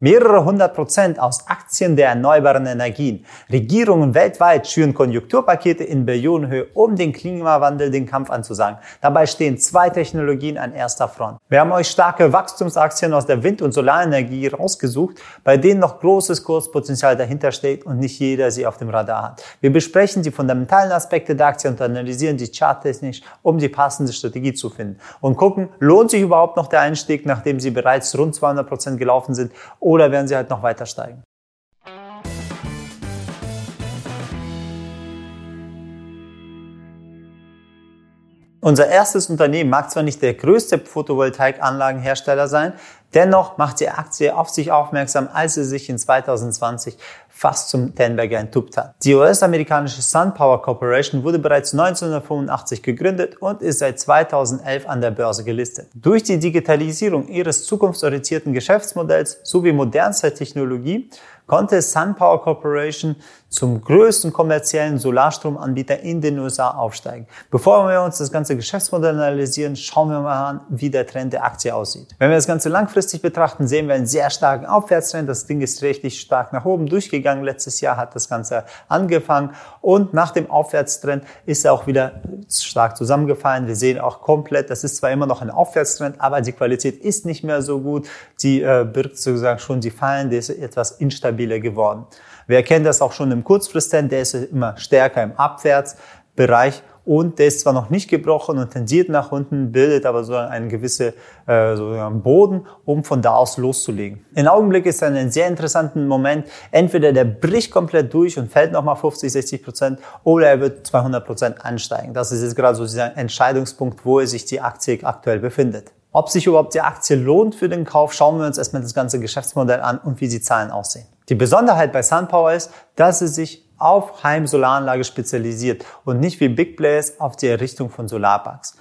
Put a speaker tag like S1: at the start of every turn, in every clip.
S1: Mehrere hundert Prozent aus Aktien der erneuerbaren Energien. Regierungen weltweit schüren Konjunkturpakete in Billionenhöhe, um den Klimawandel den Kampf anzusagen. Dabei stehen zwei Technologien an erster Front. Wir haben euch starke Wachstumsaktien aus der Wind- und Solarenergie rausgesucht, bei denen noch großes Kurspotenzial dahinter steht und nicht jeder sie auf dem Radar hat. Wir besprechen die fundamentalen Aspekte der Aktie und analysieren die charttechnisch, um die passende Strategie zu finden. Und gucken, lohnt sich überhaupt noch der Einstieg, nachdem sie bereits rund 200 Prozent gelaufen sind oder werden sie halt noch weiter steigen? Unser erstes Unternehmen mag zwar nicht der größte Photovoltaikanlagenhersteller sein, dennoch macht die Aktie auf sich aufmerksam, als sie sich in 2020 fast zum Denberger entuppt hat. Die US-amerikanische SunPower Corporation wurde bereits 1985 gegründet und ist seit 2011 an der Börse gelistet. Durch die Digitalisierung ihres zukunftsorientierten Geschäftsmodells sowie modernster Technologie konnte SunPower Corporation zum größten kommerziellen Solarstromanbieter in den USA aufsteigen. Bevor wir uns das ganze Geschäftsmodell analysieren, schauen wir mal an, wie der Trend der Aktie aussieht. Wenn wir das Ganze langfristig betrachten, sehen wir einen sehr starken Aufwärtstrend. Das Ding ist richtig stark nach oben durchgegangen. Letztes Jahr hat das Ganze angefangen und nach dem Aufwärtstrend ist er auch wieder stark zusammengefallen. Wir sehen auch komplett, das ist zwar immer noch ein Aufwärtstrend, aber die Qualität ist nicht mehr so gut. Die äh, birgt sozusagen schon die Fallen, die ist etwas instabil stabiler geworden. Wir erkennen das auch schon im Kurzfristtrend, der ist immer stärker im Abwärtsbereich und der ist zwar noch nicht gebrochen und tendiert nach unten, bildet aber so einen gewissen äh, so einen Boden, um von da aus loszulegen. Im Augenblick ist dann ein sehr interessanter Moment. Entweder der bricht komplett durch und fällt nochmal 50, 60 Prozent oder er wird 200 Prozent ansteigen. Das ist jetzt gerade so dieser Entscheidungspunkt, wo sich die Aktie aktuell befindet. Ob sich überhaupt die Aktie lohnt für den Kauf, schauen wir uns erstmal das ganze Geschäftsmodell an und wie die Zahlen aussehen. Die Besonderheit bei SunPower ist, dass sie sich auf Heimsolaranlage spezialisiert und nicht wie Big Players auf die Errichtung von Solarparks.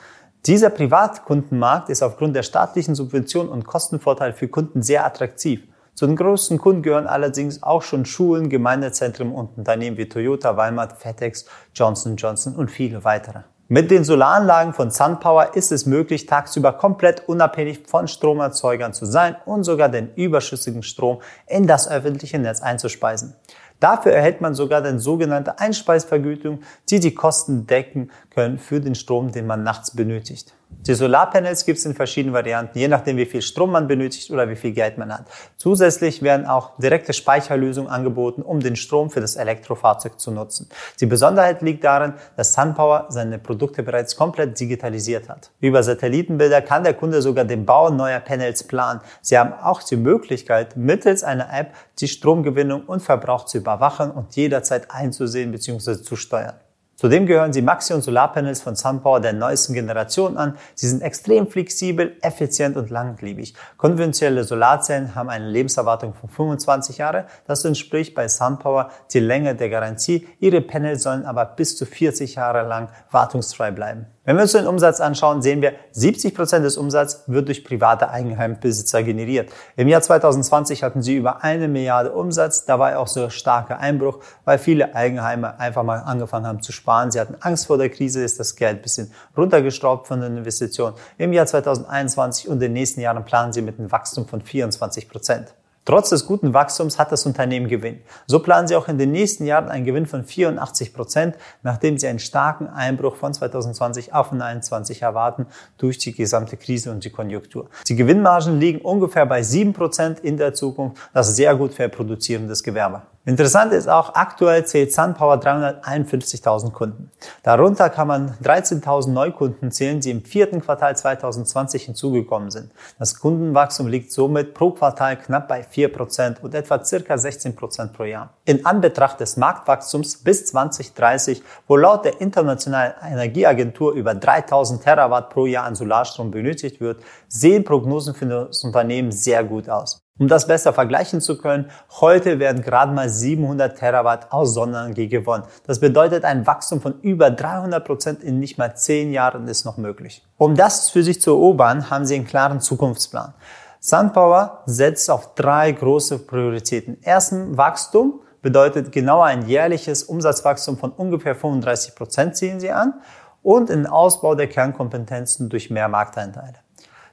S1: Dieser Privatkundenmarkt ist aufgrund der staatlichen Subvention und Kostenvorteil für Kunden sehr attraktiv. Zu den größten Kunden gehören allerdings auch schon Schulen, Gemeindezentren und Unternehmen wie Toyota, Walmart, FedEx, Johnson Johnson und viele weitere. Mit den Solaranlagen von SunPower ist es möglich, tagsüber komplett unabhängig von Stromerzeugern zu sein und sogar den überschüssigen Strom in das öffentliche Netz einzuspeisen. Dafür erhält man sogar den sogenannte Einspeisvergütung, die die Kosten decken können für den Strom, den man nachts benötigt. Die Solarpanels gibt es in verschiedenen Varianten, je nachdem wie viel Strom man benötigt oder wie viel Geld man hat. Zusätzlich werden auch direkte Speicherlösungen angeboten, um den Strom für das Elektrofahrzeug zu nutzen. Die Besonderheit liegt darin, dass SunPower seine Produkte bereits komplett digitalisiert hat. Über Satellitenbilder kann der Kunde sogar den Bau neuer Panels planen. Sie haben auch die Möglichkeit, mittels einer App die Stromgewinnung und Verbrauch zu überwachen und jederzeit einzusehen bzw. zu steuern. Zudem gehören sie Maxi- und Solarpanels von SunPower der neuesten Generation an. Sie sind extrem flexibel, effizient und langlebig. Konventionelle Solarzellen haben eine Lebenserwartung von 25 Jahre. Das entspricht bei SunPower die Länge der Garantie. Ihre Panels sollen aber bis zu 40 Jahre lang wartungsfrei bleiben. Wenn wir uns den Umsatz anschauen, sehen wir, 70 Prozent des Umsatzes wird durch private Eigenheimbesitzer generiert. Im Jahr 2020 hatten sie über eine Milliarde Umsatz. Da war auch so ein starker Einbruch, weil viele Eigenheime einfach mal angefangen haben zu sparen. Sie hatten Angst vor der Krise, ist das Geld ein bisschen runtergestraubt von den Investitionen. Im Jahr 2021 und den nächsten Jahren planen sie mit einem Wachstum von 24 Prozent. Trotz des guten Wachstums hat das Unternehmen Gewinn. So planen sie auch in den nächsten Jahren einen Gewinn von 84 Prozent, nachdem sie einen starken Einbruch von 2020 auf 2021 erwarten durch die gesamte Krise und die Konjunktur. Die Gewinnmargen liegen ungefähr bei 7 Prozent in der Zukunft. Das ist sehr gut für produzierendes Gewerbe. Interessant ist auch, aktuell zählt SunPower 351.000 Kunden. Darunter kann man 13.000 Neukunden zählen, die im vierten Quartal 2020 hinzugekommen sind. Das Kundenwachstum liegt somit pro Quartal knapp bei 4% und etwa circa 16% pro Jahr. In Anbetracht des Marktwachstums bis 2030, wo laut der Internationalen Energieagentur über 3000 Terawatt pro Jahr an Solarstrom benötigt wird, sehen Prognosen für das Unternehmen sehr gut aus. Um das besser vergleichen zu können, heute werden gerade mal 700 Terawatt aus Sonnenenergie gewonnen. Das bedeutet, ein Wachstum von über 300 Prozent in nicht mal 10 Jahren ist noch möglich. Um das für sich zu erobern, haben sie einen klaren Zukunftsplan. SunPower setzt auf drei große Prioritäten. Erstens Wachstum bedeutet genau ein jährliches Umsatzwachstum von ungefähr 35 Prozent ziehen sie an und den Ausbau der Kernkompetenzen durch mehr Markteinteile.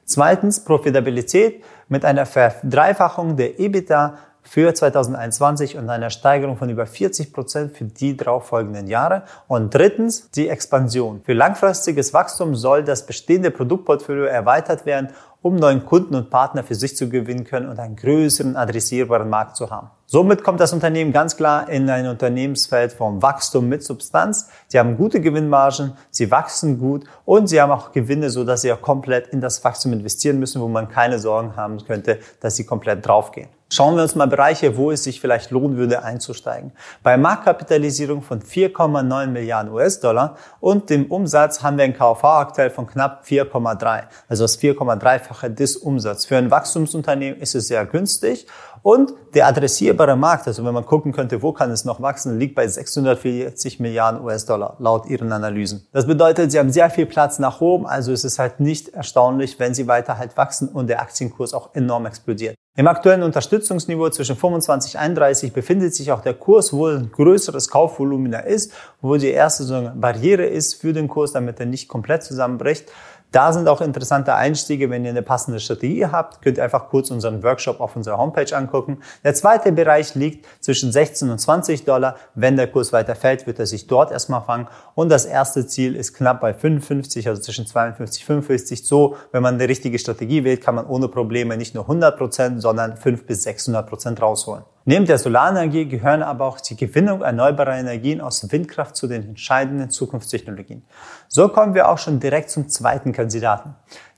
S1: Zweitens Profitabilität mit einer Verdreifachung der EBITDA für 2021 und einer Steigerung von über 40 Prozent für die darauffolgenden Jahre. Und drittens die Expansion. Für langfristiges Wachstum soll das bestehende Produktportfolio erweitert werden um neuen Kunden und Partner für sich zu gewinnen können und einen größeren adressierbaren Markt zu haben. Somit kommt das Unternehmen ganz klar in ein Unternehmensfeld vom Wachstum mit Substanz. Sie haben gute Gewinnmargen, sie wachsen gut und sie haben auch Gewinne, so dass sie auch komplett in das Wachstum investieren müssen, wo man keine Sorgen haben könnte, dass sie komplett draufgehen. Schauen wir uns mal Bereiche, wo es sich vielleicht lohnen würde einzusteigen. Bei Marktkapitalisierung von 4,9 Milliarden US-Dollar und dem Umsatz haben wir ein KV-Aktuell von knapp 4,3, also das 4,3-fache des Umsatzes. Für ein Wachstumsunternehmen ist es sehr günstig und der adressierbare Markt, also wenn man gucken könnte, wo kann es noch wachsen, liegt bei 640 Milliarden US-Dollar laut ihren Analysen. Das bedeutet, sie haben sehr viel Platz nach oben, also es ist halt nicht erstaunlich, wenn sie weiter halt wachsen und der Aktienkurs auch enorm explodiert. Im aktuellen Unterstützungsniveau zwischen 25 und 31 befindet sich auch der Kurs, wo ein größeres Kaufvolumina ist, wo die erste so eine Barriere ist für den Kurs, damit er nicht komplett zusammenbricht. Da sind auch interessante Einstiege, wenn ihr eine passende Strategie habt, könnt ihr einfach kurz unseren Workshop auf unserer Homepage angucken. Der zweite Bereich liegt zwischen 16 und 20 Dollar. Wenn der Kurs weiter fällt, wird er sich dort erstmal fangen. Und das erste Ziel ist knapp bei 55, also zwischen 52 und 55. So, wenn man eine richtige Strategie wählt, kann man ohne Probleme nicht nur 100 Prozent, sondern 5 bis 600 Prozent rausholen. Neben der Solarenergie gehören aber auch die Gewinnung erneuerbarer Energien aus Windkraft zu den entscheidenden Zukunftstechnologien. So kommen wir auch schon direkt zum zweiten Kandidaten.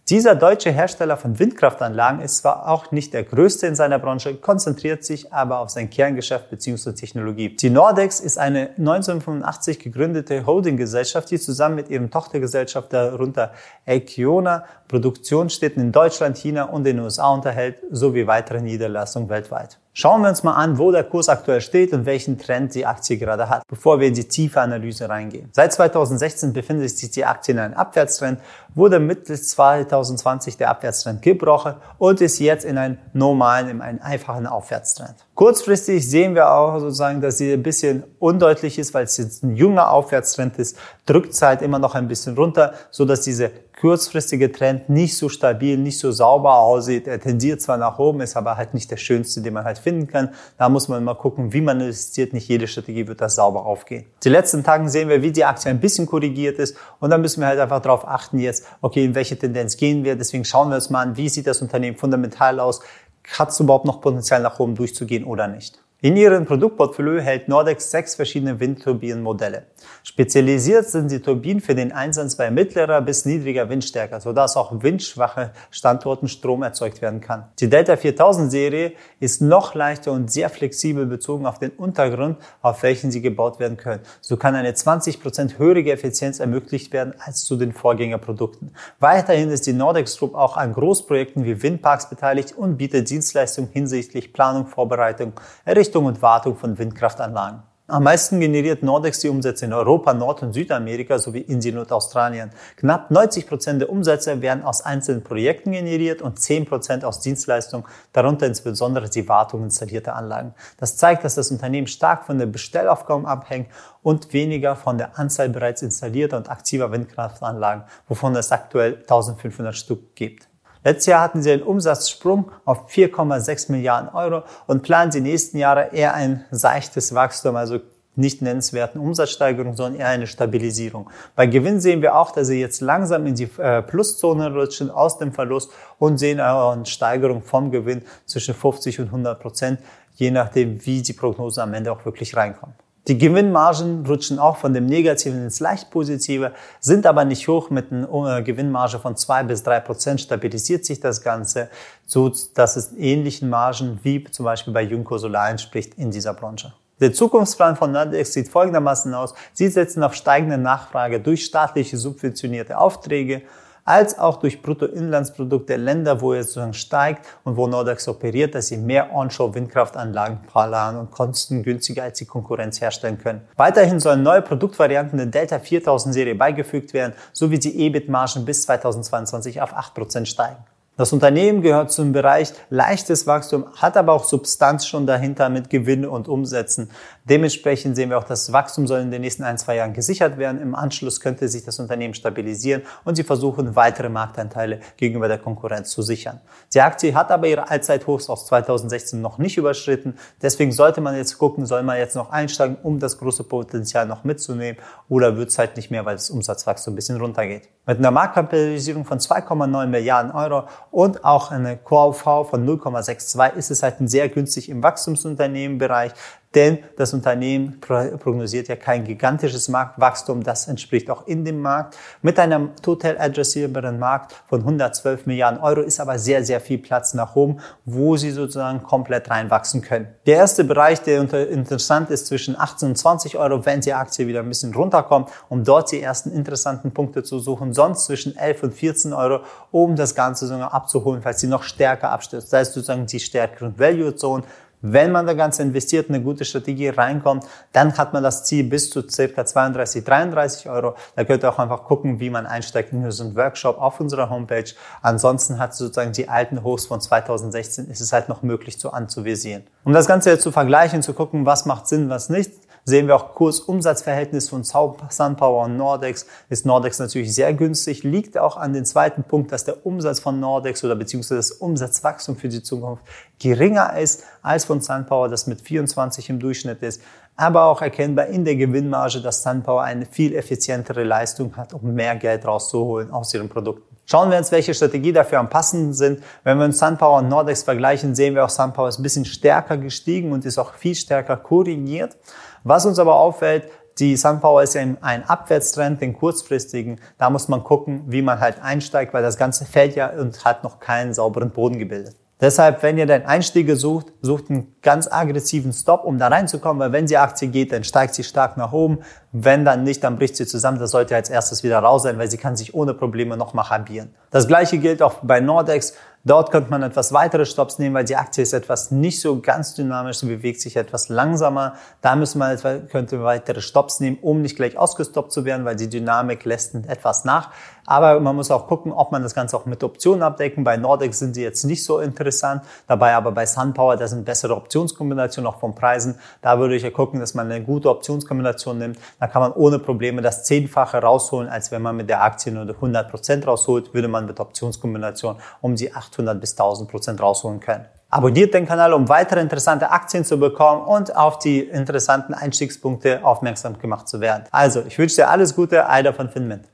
S1: Dieser deutsche Hersteller von Windkraftanlagen ist zwar auch nicht der größte in seiner Branche, konzentriert sich aber auf sein Kerngeschäft bzw. Technologie. Die Nordex ist eine 1985 gegründete Holdinggesellschaft, die zusammen mit ihrem Tochtergesellschaft darunter Ekiona Produktionsstätten in Deutschland, China und den USA unterhält, sowie weitere Niederlassungen weltweit. Schauen wir uns mal an, wo der Kurs aktuell steht und welchen Trend die Aktie gerade hat, bevor wir in die tiefe Analyse reingehen. Seit 2016 befindet sich die Aktie in einem Abwärtstrend, wurde Mitte 2020 der Abwärtstrend gebrochen und ist jetzt in einem normalen, in einem einfachen Aufwärtstrend. Kurzfristig sehen wir auch sozusagen, dass sie ein bisschen undeutlich ist, weil es jetzt ein junger Aufwärtstrend ist, drückt es halt immer noch ein bisschen runter, so dass diese kurzfristige Trend nicht so stabil, nicht so sauber aussieht. Er tendiert zwar nach oben, ist aber halt nicht der schönste, den man halt finden kann. Da muss man mal gucken, wie man investiert. Nicht jede Strategie wird das sauber aufgehen. Die letzten Tagen sehen wir, wie die Aktie ein bisschen korrigiert ist und dann müssen wir halt einfach darauf achten jetzt, okay, in welche Tendenz gehen wir. Deswegen schauen wir uns mal an, wie sieht das Unternehmen fundamental aus? Hat es überhaupt noch Potenzial nach oben durchzugehen oder nicht? In ihrem Produktportfolio hält Nordex sechs verschiedene Windturbinenmodelle. Spezialisiert sind die Turbinen für den Einsatz bei mittlerer bis niedriger Windstärke, sodass auch windschwache Standorten Strom erzeugt werden kann. Die Delta 4000 Serie ist noch leichter und sehr flexibel bezogen auf den Untergrund, auf welchen sie gebaut werden können. So kann eine 20% höhere Effizienz ermöglicht werden als zu den Vorgängerprodukten. Weiterhin ist die Nordex Group auch an Großprojekten wie Windparks beteiligt und bietet Dienstleistungen hinsichtlich Planung, Vorbereitung, Errichtung Errichtung und Wartung von Windkraftanlagen. Am meisten generiert Nordex die Umsätze in Europa, Nord- und Südamerika sowie Indien und Australien. Knapp 90 Prozent der Umsätze werden aus einzelnen Projekten generiert und 10 Prozent aus Dienstleistungen, darunter insbesondere die Wartung installierter Anlagen. Das zeigt, dass das Unternehmen stark von der Bestellaufgaben abhängt und weniger von der Anzahl bereits installierter und aktiver Windkraftanlagen, wovon es aktuell 1500 Stück gibt. Letztes Jahr hatten sie einen Umsatzsprung auf 4,6 Milliarden Euro und planen die nächsten Jahre eher ein seichtes Wachstum, also nicht nennenswerten Umsatzsteigerung, sondern eher eine Stabilisierung. Bei Gewinn sehen wir auch, dass sie jetzt langsam in die äh, Pluszone rutschen aus dem Verlust und sehen auch eine Steigerung vom Gewinn zwischen 50 und 100 Prozent, je nachdem, wie die Prognosen am Ende auch wirklich reinkommen. Die Gewinnmargen rutschen auch von dem Negativen ins leicht Positive, sind aber nicht hoch. Mit einer äh, Gewinnmarge von zwei bis drei Prozent stabilisiert sich das Ganze, so dass es ähnlichen Margen wie zum Beispiel bei Junko Solar entspricht in dieser Branche. Der Zukunftsplan von Nordex sieht folgendermaßen aus. Sie setzen auf steigende Nachfrage durch staatliche subventionierte Aufträge als auch durch Bruttoinlandsprodukt der Länder, wo es sozusagen steigt und wo Nordex operiert, dass sie mehr Onshore-Windkraftanlagen planen und kostengünstiger als die Konkurrenz herstellen können. Weiterhin sollen neue Produktvarianten der Delta 4000 Serie beigefügt werden, sowie die EBIT-Margen bis 2022 auf 8% steigen. Das Unternehmen gehört zum Bereich leichtes Wachstum, hat aber auch Substanz schon dahinter mit Gewinn und Umsätzen. Dementsprechend sehen wir auch, das Wachstum soll in den nächsten ein, zwei Jahren gesichert werden. Im Anschluss könnte sich das Unternehmen stabilisieren und sie versuchen, weitere Marktanteile gegenüber der Konkurrenz zu sichern. Die Aktie hat aber ihre Allzeithochs aus 2016 noch nicht überschritten. Deswegen sollte man jetzt gucken, soll man jetzt noch einsteigen, um das große Potenzial noch mitzunehmen oder wird es halt nicht mehr, weil das Umsatzwachstum ein bisschen runtergeht. Mit einer Marktkapitalisierung von 2,9 Milliarden Euro und auch eine QV von 0,62 ist es halt ein sehr günstig im Wachstumsunternehmenbereich, denn das Unternehmen prognosiert ja kein gigantisches Marktwachstum, das entspricht auch in dem Markt. Mit einem total adressierbaren Markt von 112 Milliarden Euro ist aber sehr, sehr viel Platz nach oben, wo sie sozusagen komplett reinwachsen können. Der erste Bereich, der interessant ist, zwischen 18 und 20 Euro, wenn die Aktie wieder ein bisschen runterkommt, um dort die ersten interessanten Punkte zu suchen. Sonst zwischen 11 und 14 Euro, um das Ganze sogar abzuholen, falls sie noch stärker abstürzt. Das heißt sozusagen die stärkeren Value-Zonen wenn man da ganz investiert, eine gute Strategie reinkommt, dann hat man das Ziel bis zu ca. 32, 33 Euro. Da könnt ihr auch einfach gucken, wie man einsteigt in so einen Workshop auf unserer Homepage. Ansonsten hat sozusagen die alten Hochs von 2016 ist es halt noch möglich zu anzuvisieren. Um das Ganze jetzt zu vergleichen, zu gucken, was macht Sinn, was nicht, sehen wir auch Kurs-Umsatz-Verhältnis von SunPower und Nordex. Ist Nordex natürlich sehr günstig, liegt auch an den zweiten Punkt, dass der Umsatz von Nordex oder beziehungsweise das Umsatzwachstum für die Zukunft geringer ist als von SunPower, das mit 24 im Durchschnitt ist. Aber auch erkennbar in der Gewinnmarge, dass SunPower eine viel effizientere Leistung hat, um mehr Geld rauszuholen aus ihren Produkten. Schauen wir uns, welche Strategie dafür am passenden sind. Wenn wir uns SunPower und Nordex vergleichen, sehen wir auch, SunPower ist ein bisschen stärker gestiegen und ist auch viel stärker korrigiert. Was uns aber auffällt, die Sunpower ist ja ein Abwärtstrend, den kurzfristigen. Da muss man gucken, wie man halt einsteigt, weil das Ganze fällt ja und hat noch keinen sauberen Boden gebildet. Deshalb, wenn ihr den Einstiege sucht, sucht einen ganz aggressiven Stop, um da reinzukommen, weil wenn die Aktie geht, dann steigt sie stark nach oben. Wenn dann nicht, dann bricht sie zusammen. Das sollte als erstes wieder raus sein, weil sie kann sich ohne Probleme nochmal halbieren. Das gleiche gilt auch bei Nordex. Dort könnte man etwas weitere Stops nehmen, weil die Aktie ist etwas nicht so ganz dynamisch, sie bewegt sich etwas langsamer. Da müssen wir könnte weitere Stops nehmen, um nicht gleich ausgestoppt zu werden, weil die Dynamik lässt etwas nach. Aber man muss auch gucken, ob man das Ganze auch mit Optionen abdecken. Bei Nordex sind sie jetzt nicht so interessant. Dabei aber bei SunPower, da sind bessere Optionskombinationen auch von Preisen. Da würde ich ja gucken, dass man eine gute Optionskombination nimmt. Da kann man ohne Probleme das Zehnfache rausholen, als wenn man mit der Aktie nur 100 Prozent rausholt, würde man mit Optionskombination um die 800 bis 1000 Prozent rausholen können. Abonniert den Kanal, um weitere interessante Aktien zu bekommen und auf die interessanten Einstiegspunkte aufmerksam gemacht zu werden. Also, ich wünsche dir alles Gute, Eider von Finment.